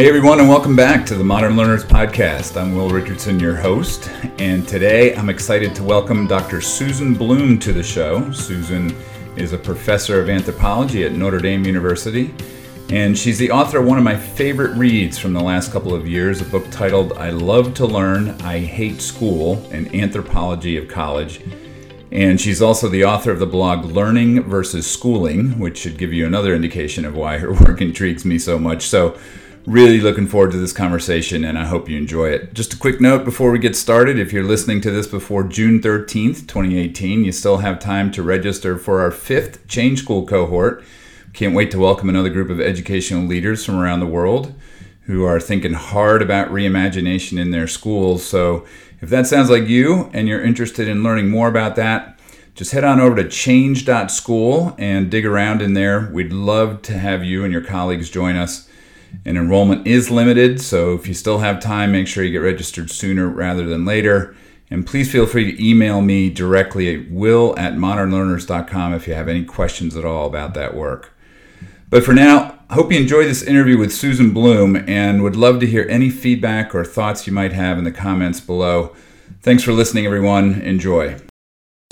Hey everyone, and welcome back to the Modern Learners Podcast. I'm Will Richardson, your host, and today I'm excited to welcome Dr. Susan Blum to the show. Susan is a professor of anthropology at Notre Dame University, and she's the author of one of my favorite reads from the last couple of years, a book titled I Love to Learn, I Hate School An Anthropology of College. And she's also the author of the blog Learning versus Schooling, which should give you another indication of why her work intrigues me so much. So, Really looking forward to this conversation and I hope you enjoy it. Just a quick note before we get started if you're listening to this before June 13th, 2018, you still have time to register for our fifth Change School cohort. Can't wait to welcome another group of educational leaders from around the world who are thinking hard about reimagination in their schools. So if that sounds like you and you're interested in learning more about that, just head on over to change.school and dig around in there. We'd love to have you and your colleagues join us. And enrollment is limited, so if you still have time, make sure you get registered sooner rather than later. And please feel free to email me directly at will at modernlearners.com if you have any questions at all about that work. But for now, I hope you enjoyed this interview with Susan Blum and would love to hear any feedback or thoughts you might have in the comments below. Thanks for listening, everyone. Enjoy.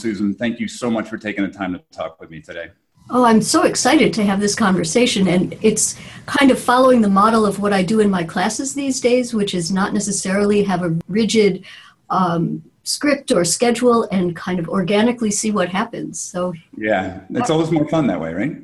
Susan, thank you so much for taking the time to talk with me today. Oh, I'm so excited to have this conversation. And it's kind of following the model of what I do in my classes these days, which is not necessarily have a rigid um, script or schedule and kind of organically see what happens. So, yeah, it's always more fun that way, right?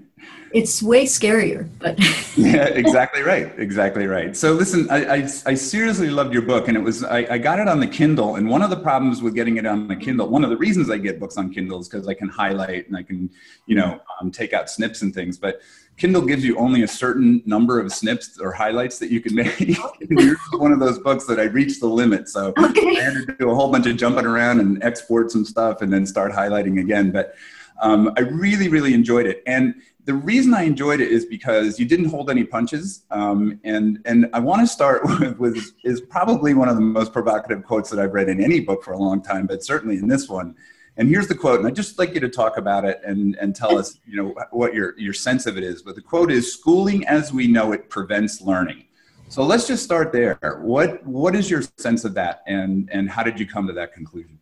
It's way scarier but yeah exactly right exactly right so listen I, I, I, seriously loved your book and it was I, I got it on the kindle and one of the problems with getting it on the kindle one of the reasons i get books on kindle is because i can highlight and i can you know um, take out snips and things but kindle gives you only a certain number of snips or highlights that you can make yours one of those books that i reached the limit so okay. i had to do a whole bunch of jumping around and export some stuff and then start highlighting again but um, I really, really enjoyed it. And the reason I enjoyed it is because you didn't hold any punches, um, and and I want to start with, with is probably one of the most provocative quotes that I've read in any book for a long time, but certainly in this one. And here's the quote, and I'd just like you to talk about it and, and tell us, you know, what your, your sense of it is. But the quote is, "Schooling as we know it prevents learning." So let's just start there. What what is your sense of that, and and how did you come to that conclusion?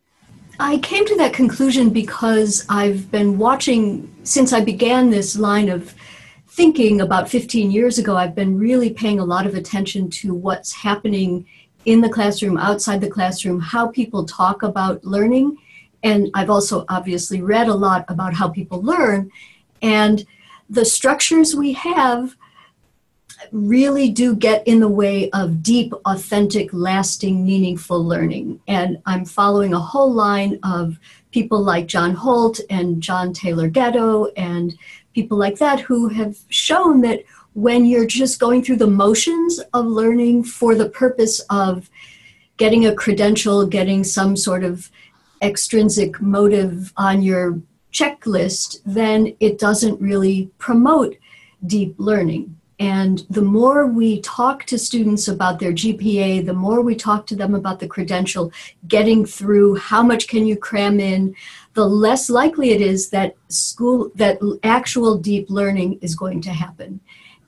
I came to that conclusion because I've been watching since I began this line of thinking about 15 years ago. I've been really paying a lot of attention to what's happening in the classroom, outside the classroom, how people talk about learning. And I've also obviously read a lot about how people learn. And the structures we have really do get in the way of deep, authentic, lasting, meaningful learning. And I'm following a whole line of people like John Holt and John Taylor Gatto and people like that who have shown that when you're just going through the motions of learning for the purpose of getting a credential, getting some sort of extrinsic motive on your checklist, then it doesn't really promote deep learning. And the more we talk to students about their GPA, the more we talk to them about the credential, getting through how much can you cram in, the less likely it is that school, that actual deep learning is going to happen.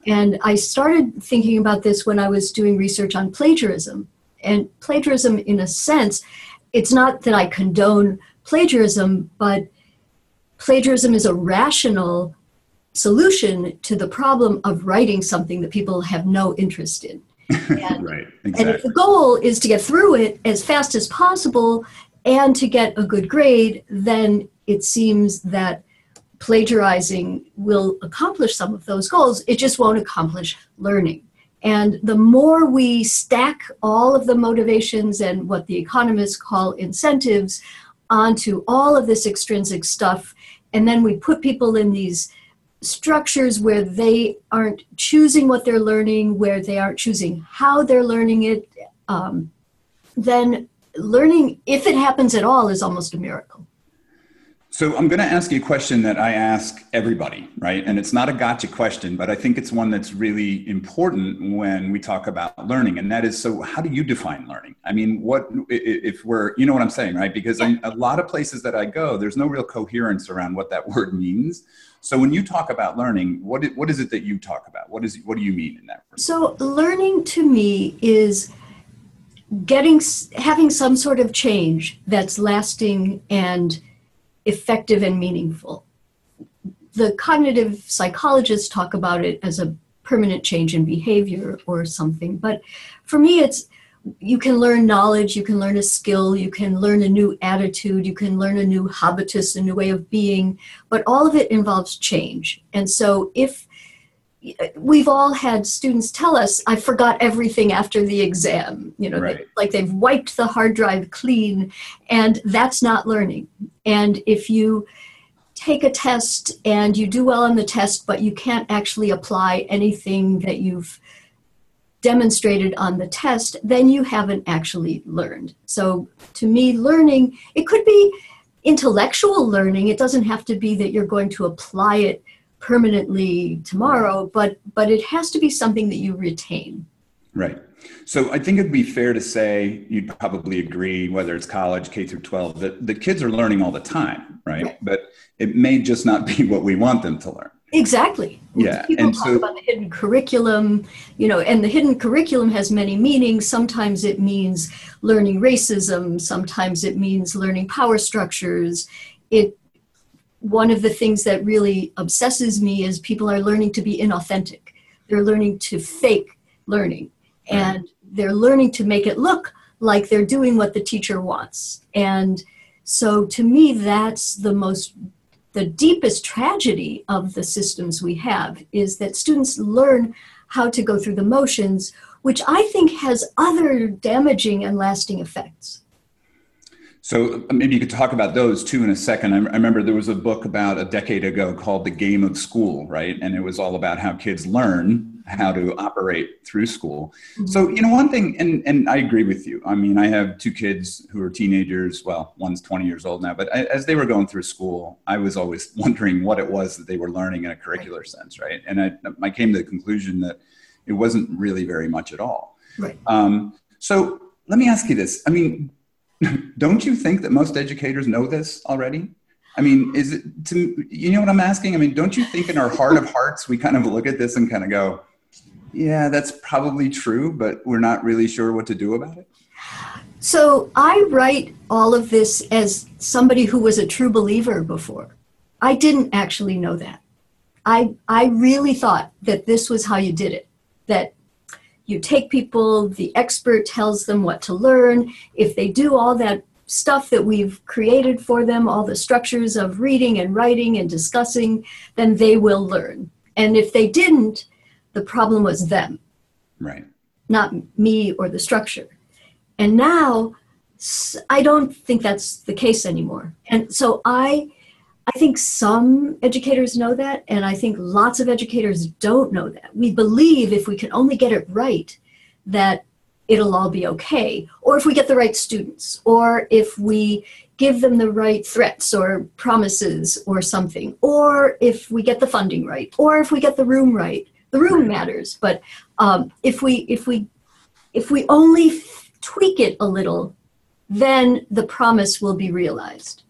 And I started thinking about this when I was doing research on plagiarism. And plagiarism, in a sense, it's not that I condone plagiarism, but plagiarism is a rational solution to the problem of writing something that people have no interest in. And, right, exactly. and if the goal is to get through it as fast as possible and to get a good grade, then it seems that plagiarizing will accomplish some of those goals. It just won't accomplish learning. And the more we stack all of the motivations and what the economists call incentives onto all of this extrinsic stuff, and then we put people in these structures where they aren't choosing what they're learning, where they aren't choosing how they're learning it, um, then learning, if it happens at all, is almost a miracle. So I'm going to ask you a question that I ask everybody, right? And it's not a gotcha question, but I think it's one that's really important when we talk about learning. And that is, so how do you define learning? I mean, what if we're, you know what I'm saying, right? Because I, a lot of places that I go, there's no real coherence around what that word means. So when you talk about learning, what what is it that you talk about? What is what do you mean in that? So learning to me is getting having some sort of change that's lasting and effective and meaningful. The cognitive psychologists talk about it as a permanent change in behavior or something, but for me, it's you can learn knowledge, you can learn a skill, you can learn a new attitude, you can learn a new habitus, a new way of being, but all of it involves change. And so if we've all had students tell us i forgot everything after the exam you know right. they, like they've wiped the hard drive clean and that's not learning and if you take a test and you do well on the test but you can't actually apply anything that you've demonstrated on the test then you haven't actually learned so to me learning it could be intellectual learning it doesn't have to be that you're going to apply it permanently tomorrow, but but it has to be something that you retain. Right. So I think it'd be fair to say you'd probably agree, whether it's college, K through 12, that the kids are learning all the time, right? right. But it may just not be what we want them to learn. Exactly. Yeah. People and talk so, about the hidden curriculum, you know, and the hidden curriculum has many meanings. Sometimes it means learning racism, sometimes it means learning power structures. It one of the things that really obsesses me is people are learning to be inauthentic. They're learning to fake learning and they're learning to make it look like they're doing what the teacher wants. And so to me, that's the most, the deepest tragedy of the systems we have is that students learn how to go through the motions, which I think has other damaging and lasting effects. So uh, maybe you could talk about those too in a second. I, remember there was a book about a decade ago called The Game of School, right? And it was all about how kids learn how to operate through school. Mm-hmm. So, you know, one thing, and, and I agree with you. I mean, I have two kids who are teenagers. Well, one's 20 years old now, but I, as they were going through school, I was always wondering what it was that they were learning in a curricular right. sense, right? And I, I came to the conclusion that it wasn't really very much at all. Right. Um, so let me ask you this. I mean, don't you think that most educators know this already? I mean, is it to you know what I'm asking? I mean, don't you think in our heart of hearts we kind of look at this and kind of go, yeah, that's probably true, but we're not really sure what to do about it? So I write all of this as somebody who was a true believer before. I didn't actually know that. I I really thought that this was how you did it. That you take people, the expert tells them what to learn. If they do all that stuff that we've created for them, all the structures of reading and writing and discussing, then they will learn. And if they didn't, the problem was them. Right. Not me or the structure. And now I don't think that's the case anymore. And so I I think some educators know that, and I think lots of educators don't know that. We believe if we can only get it right, that it'll all be okay. Or if we get the right students, or if we give them the right threats or promises or something, or if we get the funding right, or if we get the room right. The room matters, but um, if we if we if we only tweak it a little, then the promise will be realized.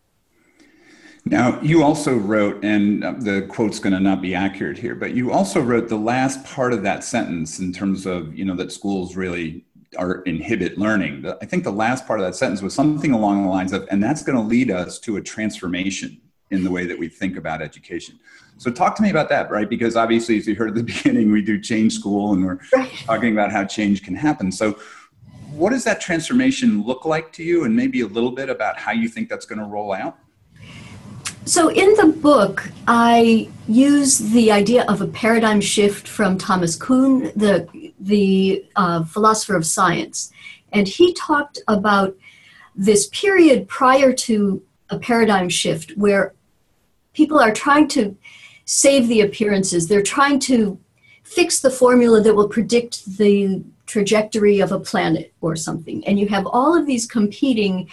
Now, you also wrote, and uh, the quote's going to not be accurate here, but you also wrote the last part of that sentence in terms of, you know, that schools really are inhibit learning. I think the last part of that sentence was something along the lines of, and that's going to lead us to a transformation in the way that we think about education. So talk to me about that, right? Because obviously, as you heard at the beginning, we do change school and we're right. talking about how change can happen. So what does that transformation look like to you? And maybe a little bit about how you think that's going to roll out? So, in the book, I use the idea of a paradigm shift from Thomas Kuhn, the, the uh, philosopher of science. And he talked about this period prior to a paradigm shift where people are trying to save the appearances. They're trying to fix the formula that will predict the trajectory of a planet or something. And you have all of these competing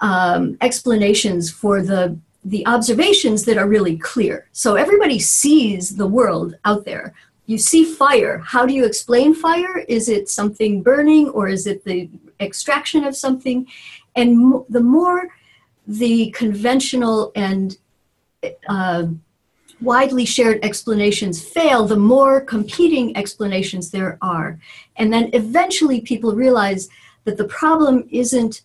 um, explanations for the the observations that are really clear. So everybody sees the world out there. You see fire. How do you explain fire? Is it something burning or is it the extraction of something? And the more the conventional and uh, widely shared explanations fail, the more competing explanations there are. And then eventually people realize that the problem isn't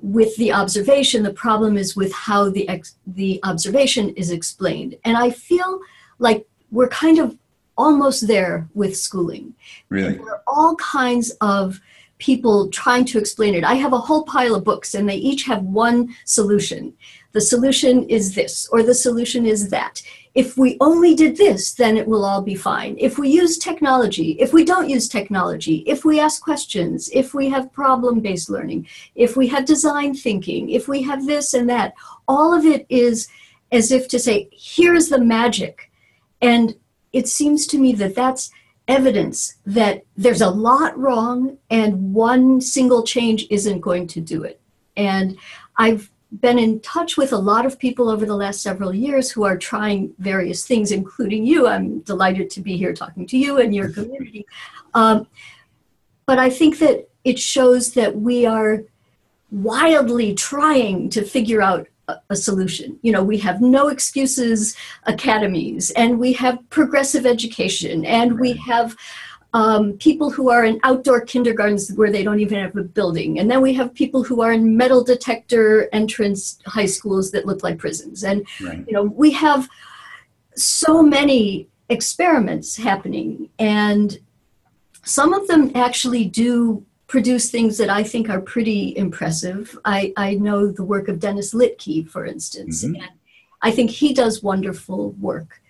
with the observation, the problem is with how the, ex- the observation is explained. And I feel like we're kind of almost there with schooling. Really? There are all kinds of people trying to explain it. I have a whole pile of books and they each have one solution. The solution is this, or the solution is that if we only did this, then it will all be fine. If we use technology, if we don't use technology, if we ask questions, if we have problem based learning, if we have design thinking, if we have this and that, all of it is as if to say, here's the magic. And it seems to me that that's evidence that there's a lot wrong and one single change isn't going to do it. And I've been in touch with a lot of people over the last several years who are trying various things, including you. I'm delighted to be here talking to you and your community. Um, but I think that it shows that we are wildly trying to figure out a, a solution. You know, we have no excuses academies, and we have progressive education, and we have um, people who are in outdoor kindergartens where they don't even have a building. And then we have people who are in metal detector entrance high schools that look like prisons. And, right. you know, we have so many experiments happening. And some of them actually do produce things that I think are pretty impressive. I, I know the work of Dennis Littky, for instance. Mm-hmm. And I think he does wonderful work.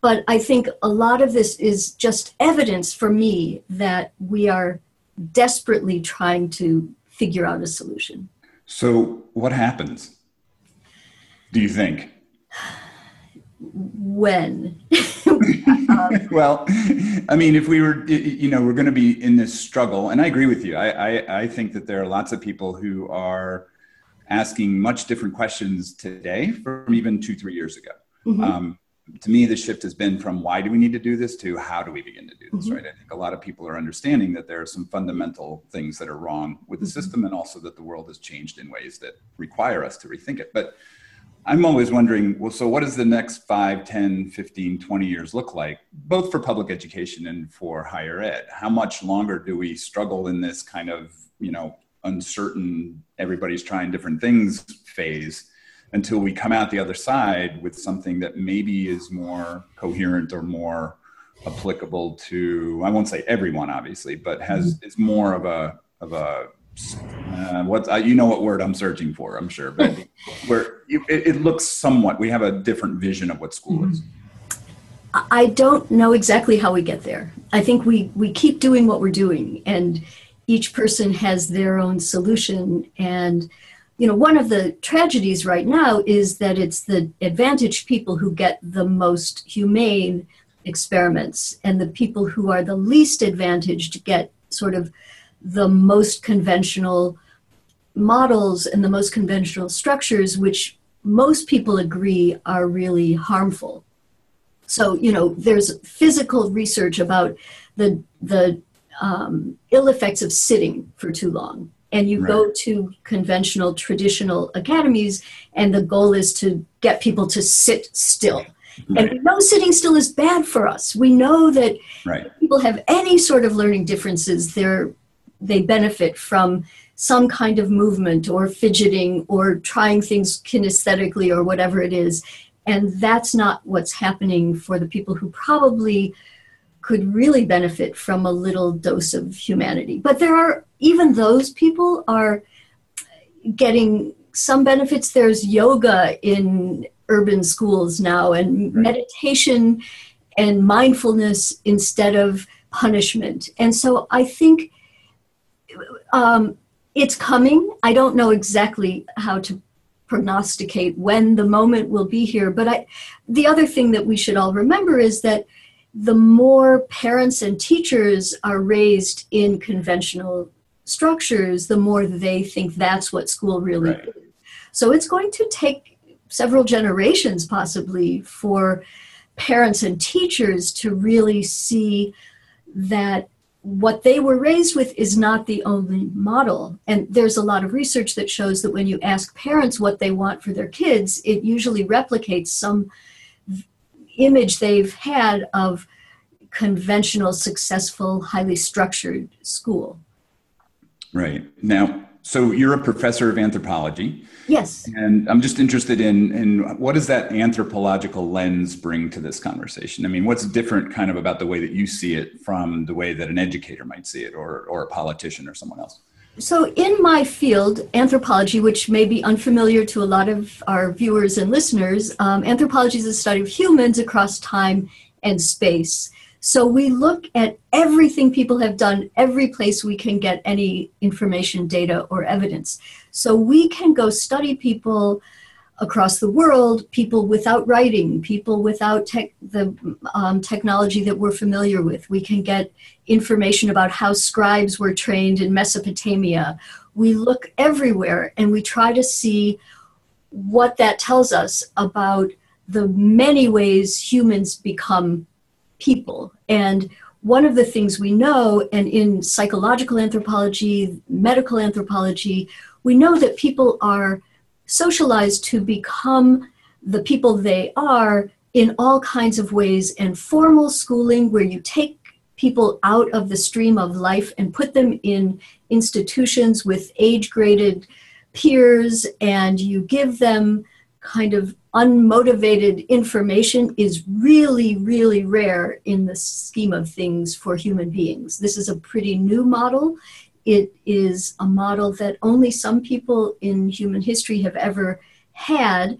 But I think a lot of this is just evidence for me that we are desperately trying to figure out a solution. So, what happens? Do you think? When? well, I mean, if we were, you know, we're going to be in this struggle, and I agree with you. I, I, I think that there are lots of people who are asking much different questions today from even two, three years ago. Mm-hmm. Um, to me, the shift has been from why do we need to do this to how do we begin to do this, mm-hmm. right? I think a lot of people are understanding that there are some fundamental things that are wrong with the mm-hmm. system and also that the world has changed in ways that require us to rethink it. But I'm always wondering, well, so what does the next 5, 10, 15, 20 years look like, both for public education and for higher ed? How much longer do we struggle in this kind of, you know, uncertain, everybody's trying different things phase? Until we come out the other side with something that maybe is more coherent or more applicable to I won't say everyone obviously, but has mm-hmm. is more of a of a uh, what uh, you know what word I'm searching for I'm sure, but where it, it, looks somewhat we have a different vision of what school mm-hmm. is. I don't know exactly how we get there. I think we we keep doing what we're doing, and each person has their own solution and you know, one of the tragedies right now is that it's the advantaged people who get the most humane experiments, and the people who are the least advantaged get sort of the most conventional models and the most conventional structures, which most people agree are really harmful. So, you know, there's physical research about the, the um, ill effects of sitting for too long and you right. go to conventional traditional academies and the goal is to get people to sit still right. and we know sitting still is bad for us we know that right. people have any sort of learning differences they're they benefit from some kind of movement or fidgeting or trying things kinesthetically or whatever it is and that's not what's happening for the people who probably could really benefit from a little dose of humanity. But there are even those people are getting some benefits. There's yoga in urban schools now, and right. meditation and mindfulness instead of punishment. And so I think um, it's coming. I don't know exactly how to prognosticate when the moment will be here, but I, the other thing that we should all remember is that the more parents and teachers are raised in conventional structures, the more they think that's what school really right. is. So it's going to take several generations possibly for parents and teachers to really see that what they were raised with is not the only model. And there's a lot of research that shows that when you ask parents what they want for their kids, it usually replicates some image they've had of conventional, successful, highly structured school. Right. Now, so you're a professor of anthropology. Yes. And I'm just interested in in what does that anthropological lens bring to this conversation? I mean, what's different kind of about the way that you see it from the way that an educator might see it or or a politician or someone else? So, in my field, anthropology, which may be unfamiliar to a lot of our viewers and listeners, um, anthropology is a study of humans across time and space. So we look at everything people have done, every place we can get any information, data, or evidence. So we can go study people across the world, people without writing, people without tech, the um, technology that we're familiar with. We can get information about how scribes were trained in Mesopotamia. We look everywhere and we try to see what that tells us about the many ways humans become people. And one of the things we know, and in psychological anthropology, medical anthropology, we know that people are socialized to become the people they are in all kinds of ways. And formal schooling, where you take people out of the stream of life and put them in institutions with age graded peers, and you give them kind of unmotivated information is really, really rare in the scheme of things for human beings. This is a pretty new model. It is a model that only some people in human history have ever had,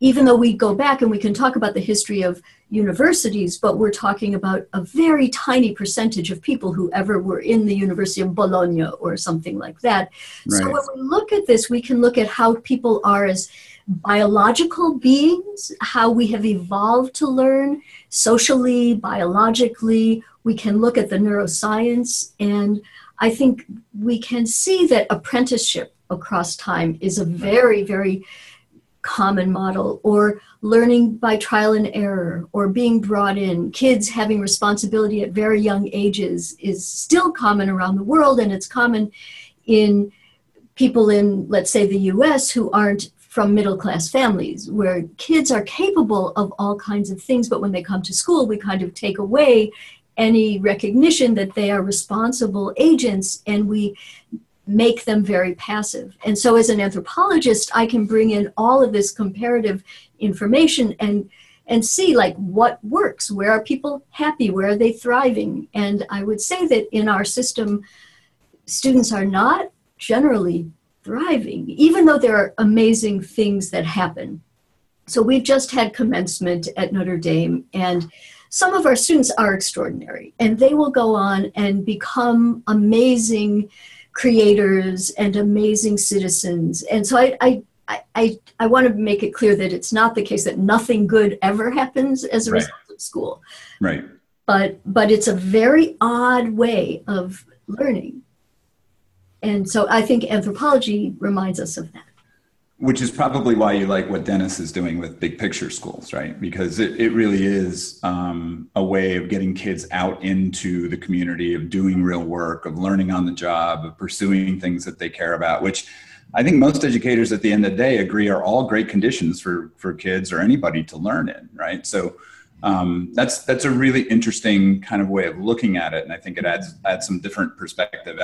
even though we go back and we can talk about the history of universities, but we're talking about a very tiny percentage of people who ever were in the University of Bologna or something like that. Right. So when we look at this, we can look at how people are as biological beings, how we have evolved to learn socially, biologically. We can look at the neuroscience, and I think we can see that apprenticeship across time is a very, very common model, or learning by trial and error, or being brought in. Kids having responsibility at very young ages is still common around the world, and it's common in people in, let's say, the US who aren't from middle class families where kids are capable of all kinds of things, but when they come to school, we kind of take away any recognition that they are responsible agents and we make them very passive. And so, as an anthropologist, I can bring in all of this comparative information and and see like what works where are people happy where are they thriving and i would say that in our system students are not generally thriving, even though there are amazing things that happen. So we've just had commencement at Notre Dame, and some of our students are extraordinary, and they will go on and become amazing creators and amazing citizens. And so I, I I, I, want to make it clear that it's not the case that nothing good ever happens as a right. result of school. Right. But but it's a very odd way of learning. And so I think anthropology reminds us of that. Which is probably why you like what Dennis is doing with big picture schools, right? Because it, it really is um, a way of getting kids out into the community, of doing real work, of learning on the job, of pursuing things that they care about, which I think most educators at the end of the day agree are all great conditions for, for kids or anybody to learn in, right? So um, that's that's a really interesting kind of way of looking at it, and I think it adds adds some different perspective,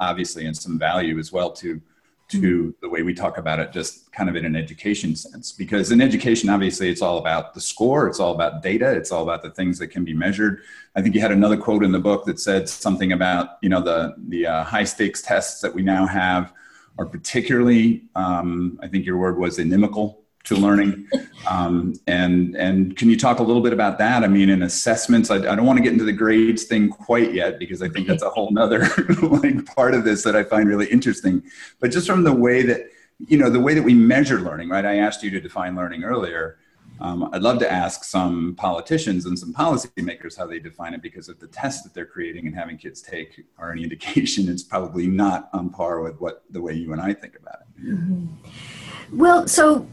obviously, and some value as well to to mm-hmm. the way we talk about it, just kind of in an education sense. Because in education, obviously, it's all about the score, it's all about data, it's all about the things that can be measured. I think you had another quote in the book that said something about you know the the uh, high stakes tests that we now have are particularly, um, I think your word was inimical to learning. Um, and and can you talk a little bit about that? I mean, in assessments, I, I, don't want to get into the grades thing quite yet because I think that's a whole nother like part of this that I find really interesting. But just from the way that you know the way that we measure learning, right? I asked you to define learning earlier. Um, I'd love to ask some politicians and some policymakers how they define it because if the tests that they're creating and having kids take are any indication, it's probably not on par with what the way you and I think about it. Mm-hmm. Well, so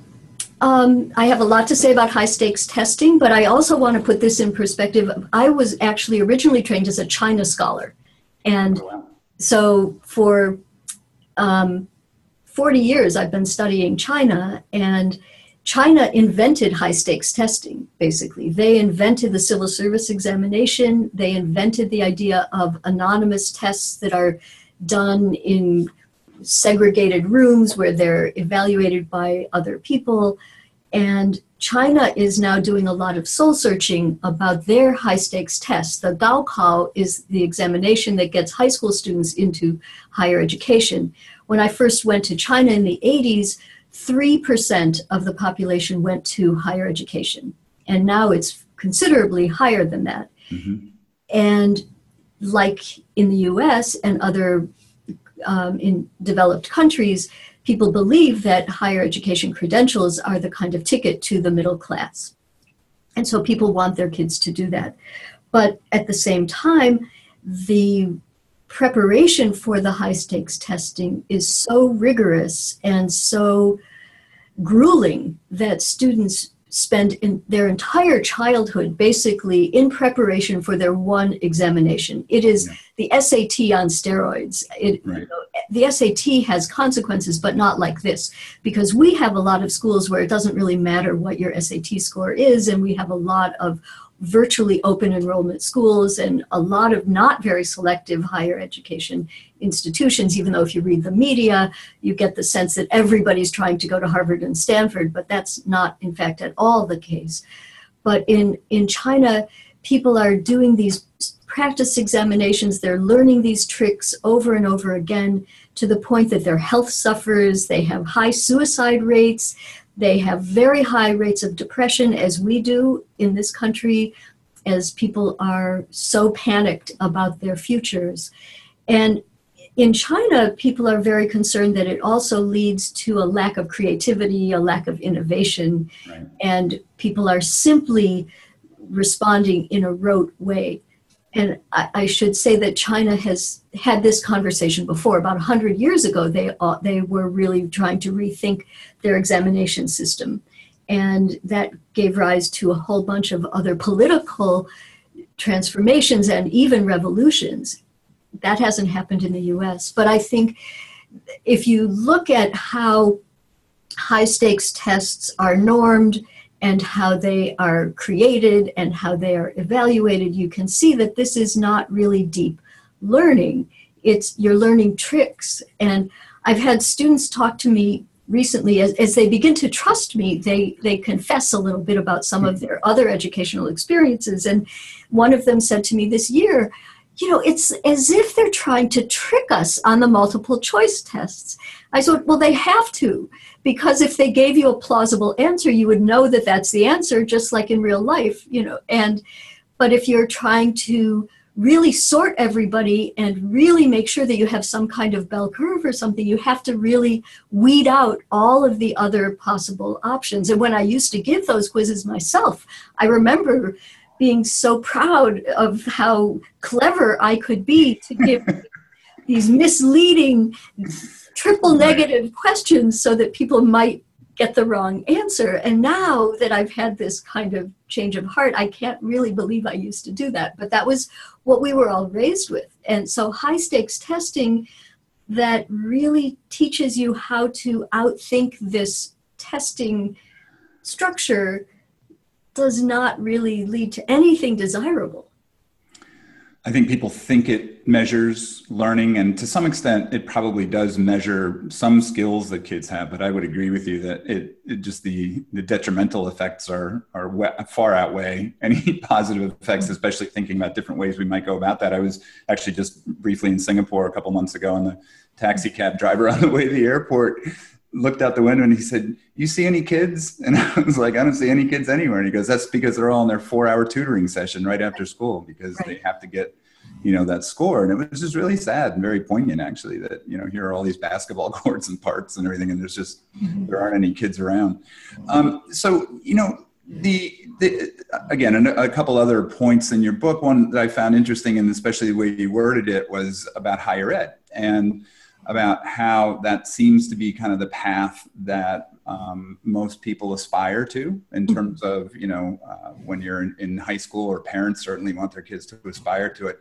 um, I have a lot to say about high stakes testing, but I also want to put this in perspective. I was actually originally trained as a China scholar. And oh, so for um, 40 years, I've been studying China, and China invented high stakes testing, basically. They invented the civil service examination, they invented the idea of anonymous tests that are done in segregated rooms where they're evaluated by other people. And China is now doing a lot of soul searching about their high stakes tests. The Gaokao is the examination that gets high school students into higher education. When I first went to China in the 80s, 3% of the population went to higher education. And now it's considerably higher than that. Mm-hmm. And like in the US and other um, in developed countries, people believe that higher education credentials are the kind of ticket to the middle class. And so people want their kids to do that. But at the same time, the preparation for the high stakes testing is so rigorous and so grueling that students spend in their entire childhood basically in preparation for their one examination. It is yeah. the SAT on steroids. It, right. you know, the SAT has consequences, but not like this, because we have a lot of schools where it doesn't really matter what your SAT score is, and we have a lot of virtually open enrollment schools and a lot of not very selective higher education institutions, even though if you read the media, you get the sense that everybody's trying to go to Harvard and Stanford, but that's not, in fact, at all the case. But in, in China, people are doing these practice examinations, they're learning these tricks over and over again to the point that their health suffers, they have high suicide rates, they have very high rates of depression, as we do in this country, as people are so panicked about their futures. And in China, people are very concerned that it also leads to a lack of creativity, a lack of innovation, right. and people are simply responding in a rote way. And I, I, should say that China has had this conversation before. About 100 years ago, they, uh, they were really trying to rethink their examination system. And that gave rise to a whole bunch of other political transformations and even revolutions. That hasn't happened in the US. But I think if you look at how high stakes tests are normed and how they are created and how they are evaluated, you can see that this is not really deep learning. It's you're learning tricks. And I've had students talk to me recently as, as they begin to trust me they they confess a little bit about some of their other educational experiences and one of them said to me this year you know, it's as if they're trying to trick us on the multiple choice tests. I said, well, they have to, because if they gave you a plausible answer, you would know that that's the answer, just like in real life, you know. And, but if you're trying to really sort everybody and really make sure that you have some kind of bell curve or something, you have to really weed out all of the other possible options. And when I used to give those quizzes myself, I remember being so proud of how clever I could be to give these misleading triple negative questions so that people might get the wrong answer. And now that I've had this kind of change of heart, I can't really believe I used to do that. But that was what we were all raised with. And so high stakes testing that really teaches you how to outthink this testing structure does not really lead to anything desirable. I think people think it measures learning, and to some extent, it probably does measure some skills that kids have. But I would agree with you that it, it just the the detrimental effects are are far outweigh any positive effects. Especially thinking about different ways we might go about that. I was actually just briefly in Singapore a couple months ago, and the taxi cab driver on the way to the airport looked out the window and he said, "You see any kids?" And I was like, "I don't see any kids anywhere." And he goes, "That's because they're all in their four-hour tutoring session right after school because right. they have to get." you know that score and it was just really sad and very poignant actually that you know here are all these basketball courts and parks and everything and there's just mm-hmm. there aren't any kids around um, so you know the, the again a, a, couple other points in your book one that i found interesting and especially the way you worded it was about higher ed and about how that seems to be kind of the path that um, most people aspire to in mm-hmm. terms of you know uh, when you're in, in, high school or parents certainly want their kids to aspire to it.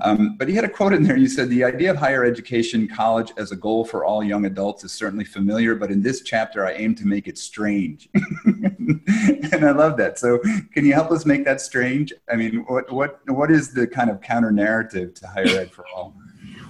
Um, but he had a quote in there you said the idea of higher education college as a goal for all young adults is certainly familiar but in this chapter i aim to make it strange. And i love that. So can you help us make that strange? I mean what what what is the kind of counter narrative to higher ed for all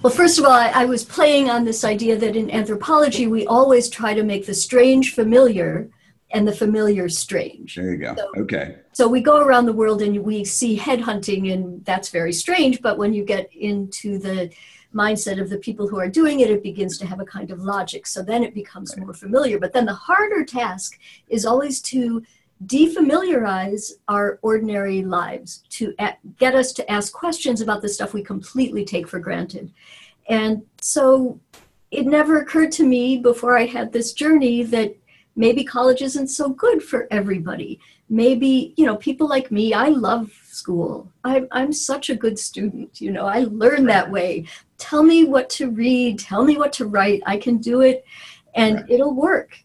well, first of all, I, I, was playing on this idea that in anthropology, we always try to make the strange familiar and the familiar strange. There you go. So, okay. So we go around the world and we see headhunting, and that's very strange. But when you get into the mindset of the people who are doing it, it begins to have a kind of logic. So then it becomes more familiar. But then the harder task is always to defamiliarize our ordinary lives, to get us to ask questions about the stuff we completely take for granted. And so it never occurred to me before I had this journey that maybe college isn't so good for everybody. Maybe, you know, people like me, I love school. I'm, I'm such a good student. You know, I learn that way. Tell me what to read, tell me what to write. I can do it and right. it'll work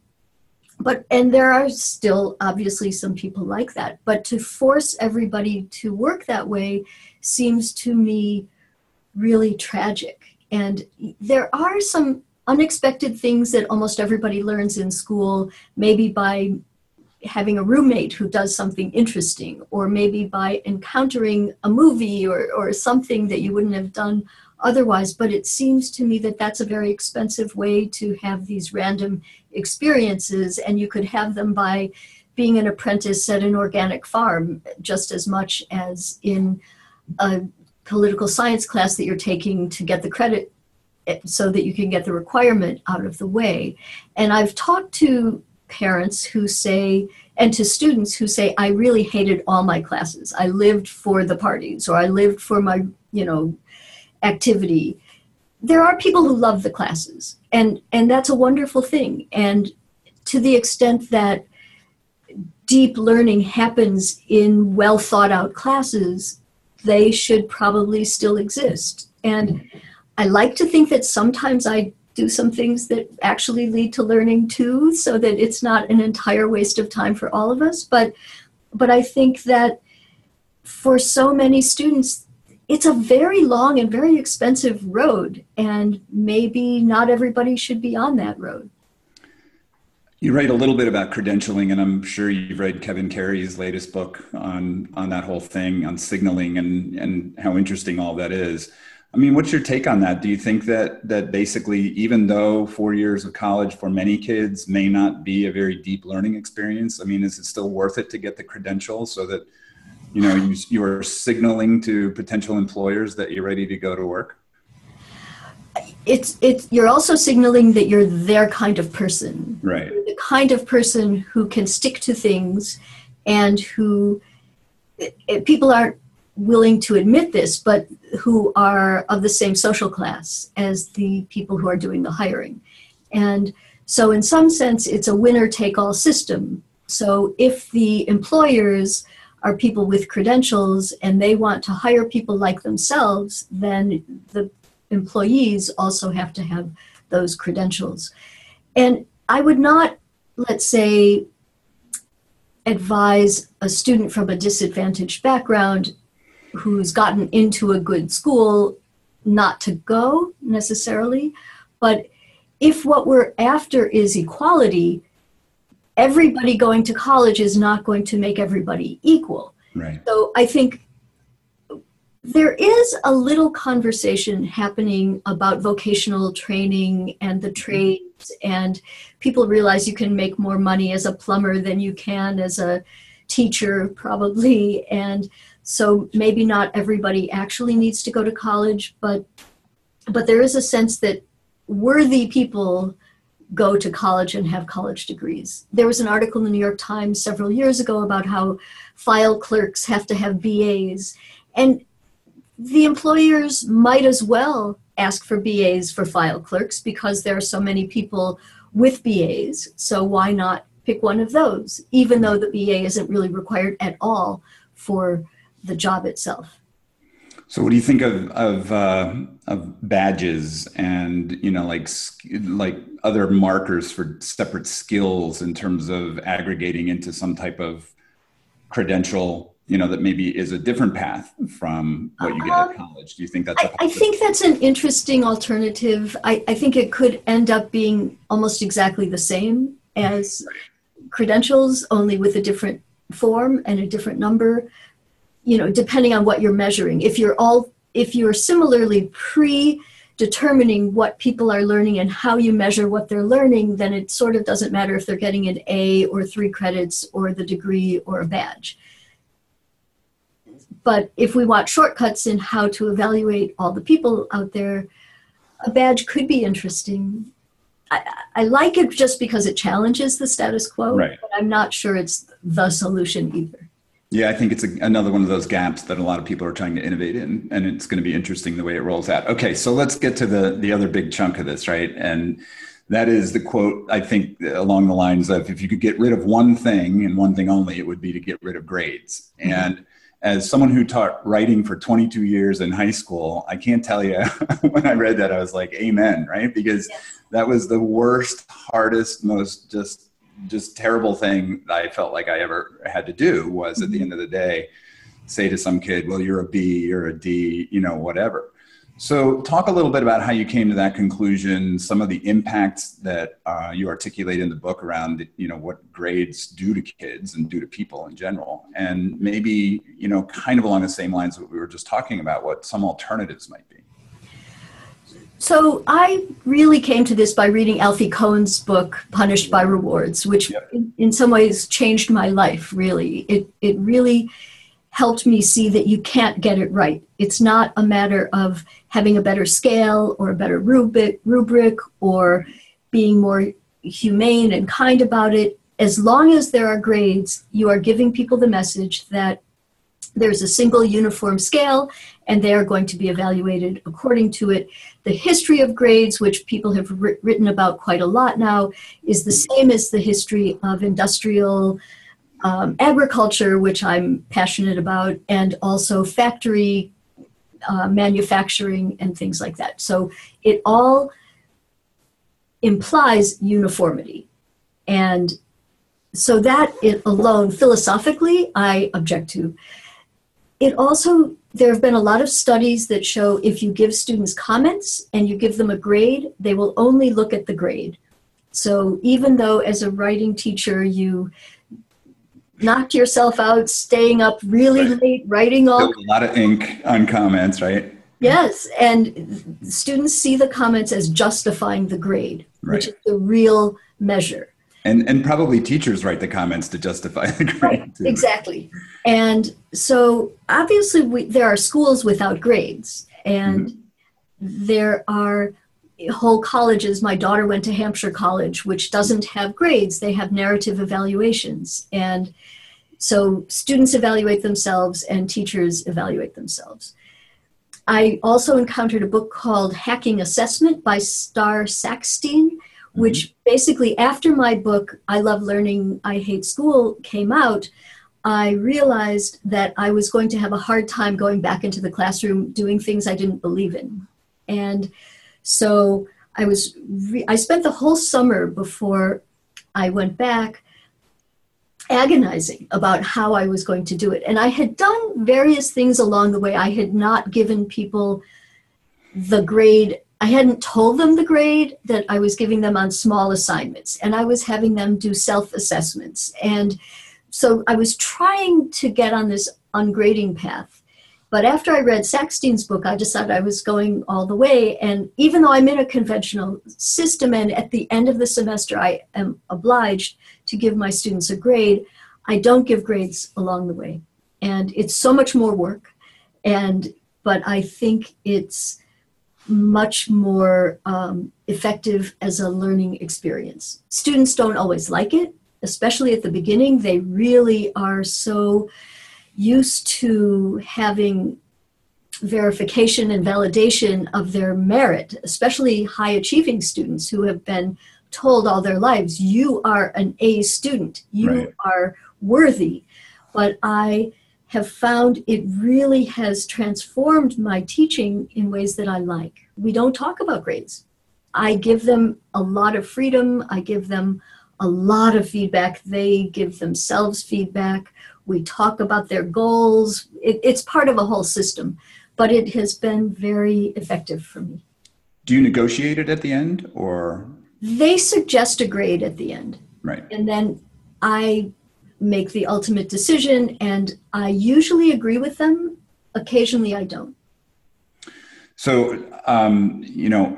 but and there are still obviously some people like that. But to force everybody to work that way seems to me really tragic. And there are some unexpected things that almost everybody learns in school maybe by having a roommate who does something interesting or maybe by encountering a movie or, or something that you wouldn't have done otherwise. But it seems to me that that's a very expensive way to have these random experiences, and you could have them by being an apprentice at an organic farm just as much as in a political science class that you're taking to get the credit eh, so that you can get the requirement out of the way. And I've talked to parents who say, and to students who say, I really hated all my classes. I lived for the parties or I lived for my, you know, activity. There are people who love the classes and and that's a wonderful thing. And to the extent that deep learning happens in well thought out classes they should probably still exist. And i like to think that sometimes i do some things that actually lead to learning too so that it's not an entire waste of time for all of us. But but i think that for so many students it's a very long and very expensive road, and maybe not everybody should be on that road. You write a little bit about credentialing, and I'm sure you've read Kevin Carey's latest book on on that whole thing on signaling and and how interesting all that is. I mean, what's your take on that? Do you think that that basically, even though four years of college for many kids may not be a very deep learning experience, I mean, is it still worth it to get the credentials so that you know you, you are signaling to potential employers that you're ready to go to work? It's it's you're also signaling that you're their kind of person. Right. You're the kind of person who can stick to things and who it, it, people aren't willing to admit this but who are of the same social class as the people who are doing the hiring. And so in some sense it's a winner take all system. So if the employers are people with credentials and they want to hire people like themselves, then the employees also have to have those credentials. And I would not, let's say, advise a student from a disadvantaged background who's gotten into a good school not to go necessarily. But if what we're after is equality, everybody going to college is not going to make everybody equal. Right. So I think there is a little conversation happening about vocational training and the mm-hmm. trades, and people realize you can make more money as a plumber than you can as a teacher, probably. And so maybe not everybody actually needs to go to college, but but there is a sense that worthy people go to college and have college degrees. There was an article in the New York Times several years ago about how file clerks have to have BAs. And the employers might as well ask for BAs for file clerks because there are so many people with BAs. So why not pick one of those, even though the BA isn't really required at all for the job itself? So, what do you think of of, uh, of badges and you know like like other markers for separate skills in terms of aggregating into some type of credential? You know that maybe is a different path from what you get um, at college. Do you think that's? I, I think that's an interesting alternative. I, I think it could end up being almost exactly the same as credentials, only with a different form and a different number you know depending on what you're measuring if you're all if you're similarly pre determining what people are learning and how you measure what they're learning then it sort of doesn't matter if they're getting an a or three credits or the degree or a badge but if we want shortcuts in how to evaluate all the people out there a badge could be interesting I, I, like it just because it challenges the status quo, right. but I'm not sure it's the solution either. Yeah, I think it's a, another one of those gaps that a lot of people are trying to innovate in, and it's going to be interesting the way it rolls out. Okay, so let's get to the the other big chunk of this, right? And that is the quote I think along the lines of if you could get rid of one thing and one thing only, it would be to get rid of grades. Mm-hmm. And as someone who taught writing for 22 years in high school, I can't tell you when I read that I was like, "Amen!" Right? Because yes. that was the worst, hardest, most just just terrible thing that I felt like I ever had to do was at the mm-hmm. end of the day say to some kid, well, you're a B, you're a D, you know, whatever. So, talk a little bit about how you came to that conclusion, some of the impacts that uh, you articulate in the book around, you know, what grades do to kids and do to people in general, and maybe, you know, kind of along the same lines that we were just talking about, what some alternatives might be. So I really came to this by reading Alfie Kohn's book, Punished by Rewards, which yep. in, in, some ways changed my life, really. It, it really helped me see that you can't get it right. It's not a matter of having a better scale or a better rubric, rubric or being more humane and kind about it. As long as there are grades, you are giving people the message that there's a single uniform scale and they are going to be evaluated according to it. The history of grades, which people have written about quite a lot now, is the same as the history of industrial um, agriculture, which I'm passionate about, and also factory uh, manufacturing and things like that. So it all implies uniformity. And so that it alone, philosophically, I object to. It also there have been a lot of studies that show if you give students comments and you give them a grade, they will only look at the grade. So even though as a writing teacher you knocked yourself out staying up really right. late writing all a lot of ink on comments, right? Yes, and students see the comments as justifying the grade, right. which is the real measure. And and probably teachers write the comments to justify the grade. Right, exactly. And so obviously we, there are schools without grades and mm-hmm. there are whole colleges. My daughter went to Hampshire College, which doesn't have grades. They have narrative evaluations. And so students evaluate themselves and teachers evaluate themselves. I also encountered a book called Hacking Assessment by Starr Sackstein, which mm-hmm. basically, after my book, I Love Learning, I Hate School, came out, I realized that I was going to have a hard time going back into the classroom doing things I didn't believe in. And so I was, re- I spent the whole summer before I went back agonizing about how I was going to do it. And I had done various things along the way. I had not given people the grade I hadn't told them the grade that I was giving them on small assignments, and I was having them do self assessments. And so I was trying to get on this ungrading path. But after I read Sackstein's book, I decided I was going all the way. And even though I'm in a conventional system, and at the end of the semester I am obliged to give my students a grade, I don't give grades along the way. And it's so much more work. And but I think it's much more um, effective as a learning experience. Students don't always like it, especially at the beginning. They really are so used to having verification and validation of their merit, especially high achieving students who have been told all their lives, you are an A student, you right. are worthy. But I have found it really has transformed my teaching in ways that I like. We don't talk about grades. I give them a lot of freedom. I give them a lot of feedback. They give themselves feedback. We talk about their goals. It, it's part of a whole system, but it has been very effective for me. Do you negotiate it at the end or? They suggest a grade at the end. Right. And then I make the ultimate decision, and I usually agree with them. Occasionally, I don't. So, um, you know,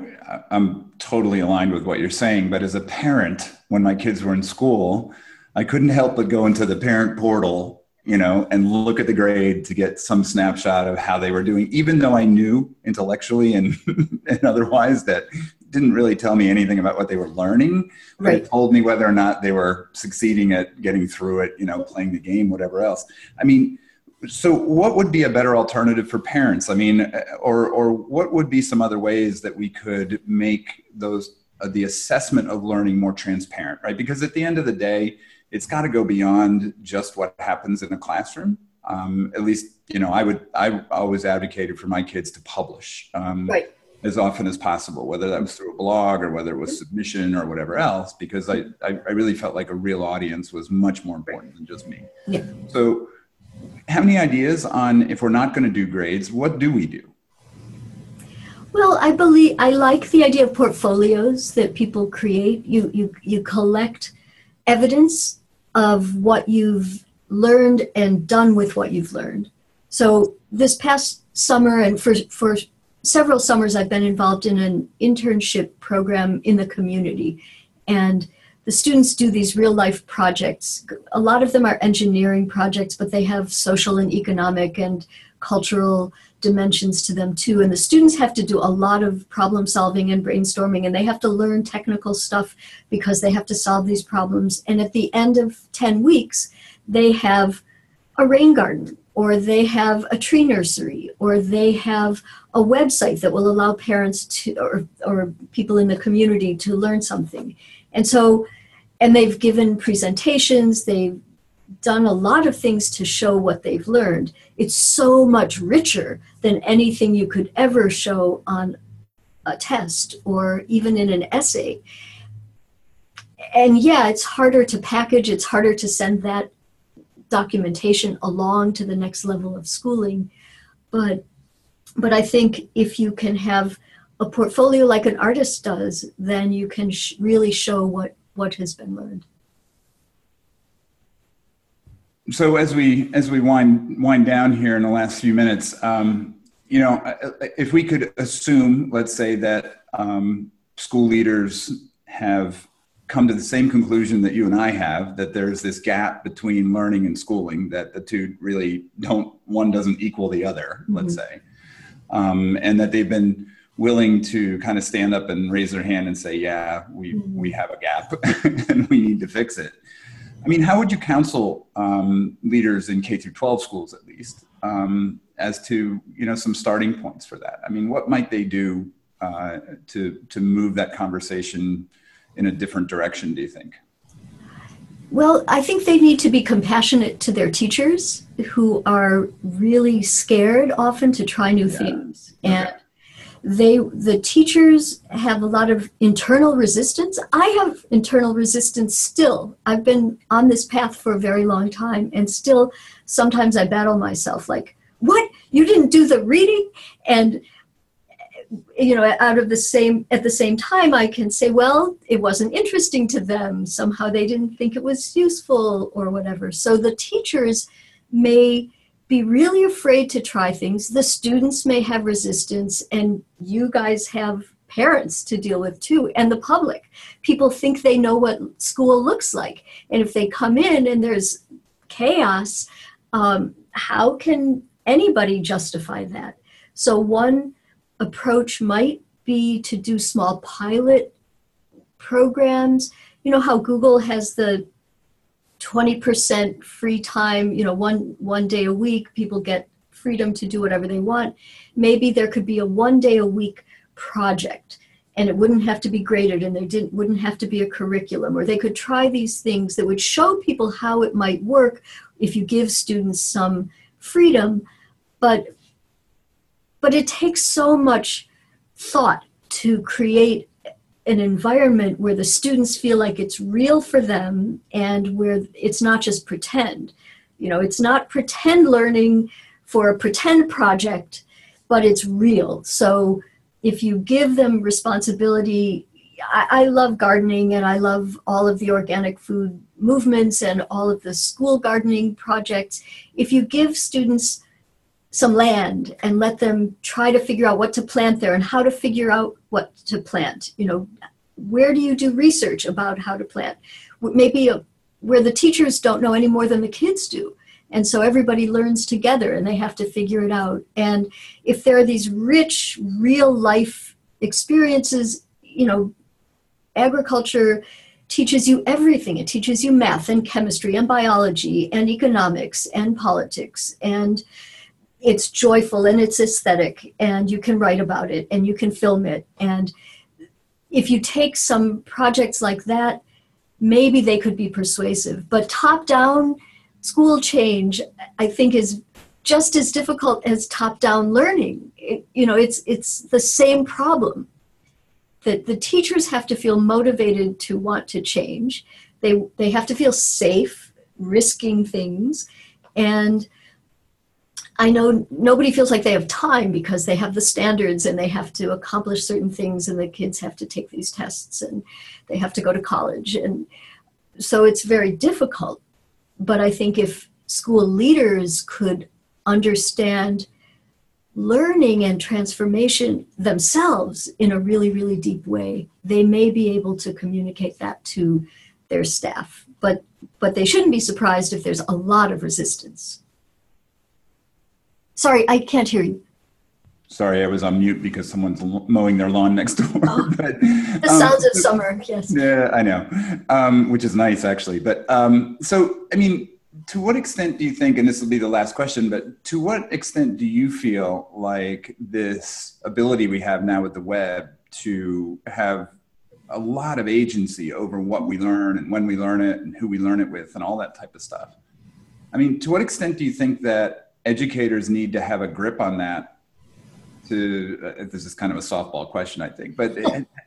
I'm totally aligned with what you're saying, but as a parent, when my kids were in school, I couldn't help but go into the parent portal, you know, and look at the grade to get some snapshot of how they were doing, even though I knew intellectually and, and otherwise that didn't really tell me anything about what they were learning, but right. it told me whether or not they were succeeding at getting through it, you know, playing the game, whatever else. I mean, so what would be a better alternative for parents? I mean, or or what would be some other ways that we could make those uh, the assessment of learning more transparent, right? Because at the end of the day, it's got to go beyond just what happens in a classroom. Um, at least, you know, I would I always advocated for my kids to publish. Um, right as often as possible, whether that was through a blog or whether it was submission or whatever else, because I, I, I really felt like a real audience was much more important than just me. Yeah. So, have any ideas on if we're not going to do grades, what do we do? Well, I believe I like the idea of portfolios that people create. You you you collect evidence of what you've learned and done with what you've learned. So this past summer and for for several summers I've been involved in an internship program in the community. And the students do these real life projects. A lot of them are engineering projects, but they have social and economic and cultural dimensions to them too. And the students have to do a lot of problem solving and brainstorming, and they have to learn technical stuff because they have to solve these problems. And at the end of 10 weeks, they have a rain garden or they have a tree nursery, or they have a website that will allow parents to, or, or people in the community to learn something. And so, and they've given presentations, they've done a lot of things to show what they've learned. It's so much richer than anything you could ever show on a test or even in an essay. And yeah, it's harder to package, it's harder to send that documentation along to the next level of schooling. But but I think if you can have a portfolio like an artist does, then you can sh- really show what what has been learned. So as we as we wind wind down here in the last few minutes, um, you know, if we could assume, let's say that um, school leaders have come to the same conclusion that you and I have that there's this gap between learning and schooling that the two really don't one doesn't equal the other mm-hmm. let's say um, and that they've been willing to kind of stand up and raise their hand and say yeah we mm-hmm. we have a gap and we need to fix it I mean how would you counsel um, leaders in K through 12 schools at least um, as to you know some starting points for that I mean what might they do uh, to to move that conversation in a different direction, do you think? Well, I think they need to be compassionate to their teachers who are really scared often to try new yeah. things. And okay. they the teachers have a lot of internal resistance. I have internal resistance still. I've been on this path for a very long time and still sometimes I battle myself like, "What? You didn't do the reading?" And you know out of the same at the same time i can say well it wasn't interesting to them. Somehow they didn't think it was useful or whatever. So the teachers may be really afraid to try things. The students may have resistance and you guys have parents to deal with too and the public. People think they know what school looks like and if they come in and there's chaos um, how can anybody justify that? So one approach might be to do small pilot programs. You know how Google has the 20% free time, you know, one one day a week people get freedom to do whatever they want. Maybe there could be a one day a week project and it wouldn't have to be graded and there didn't wouldn't have to be a curriculum or they could try these things that would show people how it might work if you give students some freedom, but but it takes so much thought to create an environment where the students feel like it's real for them and where it's not just pretend. You know, it's not pretend learning for a pretend project, but it's real. So if you give them responsibility, I, I love gardening and I love all of the organic food movements and all of the school gardening projects. If you give students some land and let them try to figure out what to plant there and how to figure out what to plant. You know, where do you do research about how to plant? Maybe a, where the teachers don't know any more than the kids do. And so everybody learns together and they have to figure it out. And if there are these rich, real life experiences, you know, agriculture teaches you everything. It teaches you math and chemistry and biology and economics and politics and it's joyful and it's aesthetic and you can write about it and you can film it. And if you take some projects like that maybe they could be persuasive. But top down school change i think is just as difficult as top down learning. It, you know it's it's the same problem that the teachers have to feel motivated to want to change. They they have to feel safe risking things. And I know nobody feels like they have time because they have the standards and they have to accomplish certain things, and the kids have to take these tests and they have to go to college. And so it's very difficult. But I think if school leaders could understand learning and transformation themselves in a really, really deep way, they may be able to communicate that to their staff. But, but they shouldn't be surprised if there's a lot of resistance. Sorry, I can't hear you. Sorry, I was on mute because someone's mowing their lawn next door. Oh, but, the um, sounds of summer, yes. Yeah, I know, um, which is nice actually. But um, so, I mean, to what extent do you think, and this will be the last question, but to what extent do you feel like this ability we have now with the web to have a lot of agency over what we learn and when we learn it and who we learn it with and all that type of stuff? I mean, to what extent do you think that educators need to have a grip on that to uh, this is kind of a softball question i think but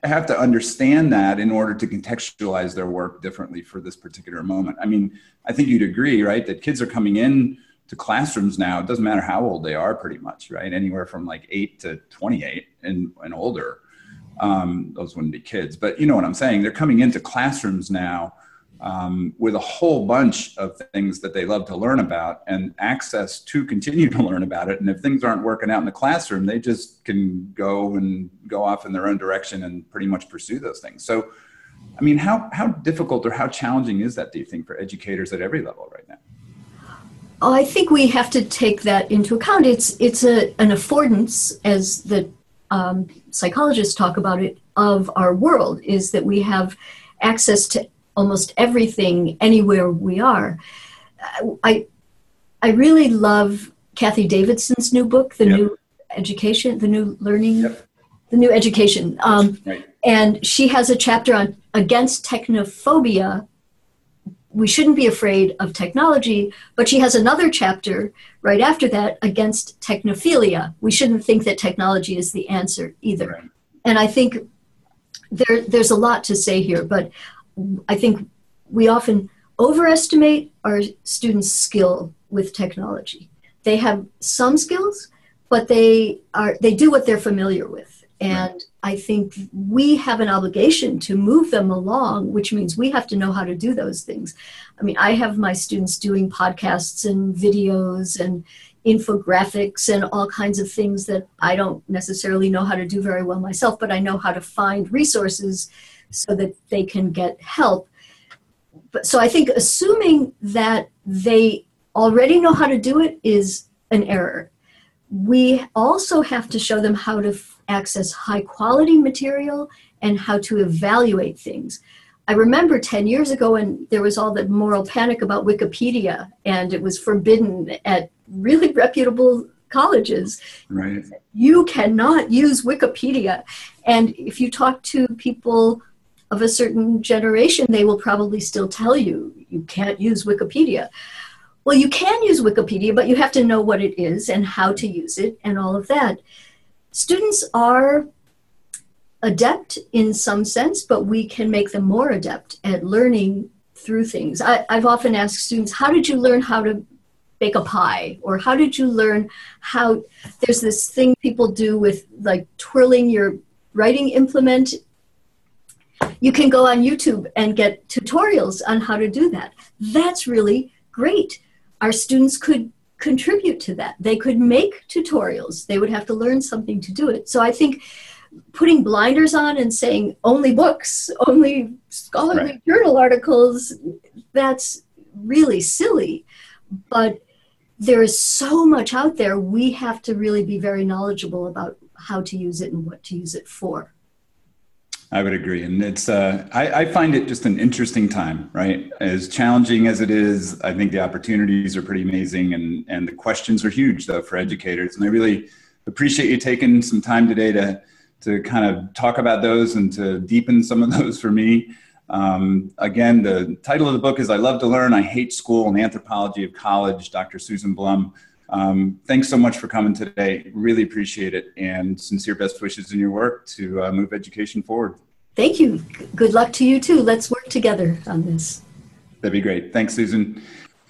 have to understand that in order to contextualize their work differently for this particular moment. I mean i think you'd agree right that kids are coming in to classrooms now it doesn't matter how old they are pretty much right? Anywhere from like 8 to 28 and, and older. Um, those wouldn't be kids but you know what i'm saying? They're coming into classrooms now um, with a whole bunch of things that they love to learn about and access to continue to learn about it. And if things aren't working out in the classroom, they just can go and go off in their own direction and pretty much pursue those things. So, I mean, how, how difficult or how challenging is that, do you think, for educators at every level right now? I think we have to take that into account. It's, it's a, an affordance, as the um, psychologists talk about it, of our world, is that we have access to almost everything anywhere we are. I I really love Cathy Davidson's new book, The yep. New Education, The New Learning, yep. The New Education. Um, right. And she has a chapter on against technophobia. We shouldn't be afraid of technology, but she has another chapter right after that against technophilia. We shouldn't think that technology is the answer either. Right. And I think there, there's a lot to say here, but I think we often overestimate our students' skill with technology. They have some skills, but they are they do what they're familiar with. And right. I think we have an obligation to move them along, which means we have to know how to do those things. I mean, I have my students doing podcasts and videos and infographics and all kinds of things that I don't necessarily know how to do very well myself, but I know how to find resources so that they can get help. But so I think assuming that they already know how to do it is an error. We also have to show them how to f- access high quality material and how to evaluate things. I remember 10 years ago when there was all the moral panic about Wikipedia and it was forbidden at really reputable colleges. Right. You cannot use Wikipedia. And if you talk to people of a certain generation, they will probably still tell you you can't use Wikipedia. well, you can use Wikipedia, but you have to know what it is and how to use it and all of that. Students are adept in some sense, but we can make them more adept at learning through things. I, have often asked students, How did you learn how to bake a pie? Or how did you learn how? There's this thing people do with like twirling your writing implement. You can go on YouTube and get tutorials on how to do that. That's really great. Our students could contribute to that. They could make tutorials. They would have to learn something to do it. So I think putting blinders on and saying only books, only scholarly right. journal articles, that's really silly. But there is so much out there, we have to really be very knowledgeable about how to use it and what to use it for. I would agree, and it's uh, I, I, find it just an interesting time, right? As challenging as it is, I think the opportunities are pretty amazing, and and the questions are huge though for educators. And I really appreciate you taking some time today to to kind of talk about those and to deepen some of those for me. Um, again, the title of the book is I Love to Learn, I Hate School, and Anthropology of College, Dr. Susan Blum. Um, thanks so much for coming today. Really appreciate it. And sincere best wishes in your work to uh, move education forward. Thank you. Good luck to you too. Let's work together on this. That'd be great. Thanks, Susan.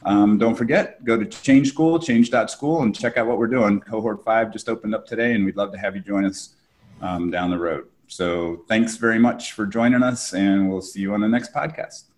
Um, don't forget, go to Change School, change.school, and check out what we're doing. Cohort 5 just opened up today, and we'd love to have you join us um, down the road. So thanks very much for joining us, and we'll see you on the next podcast.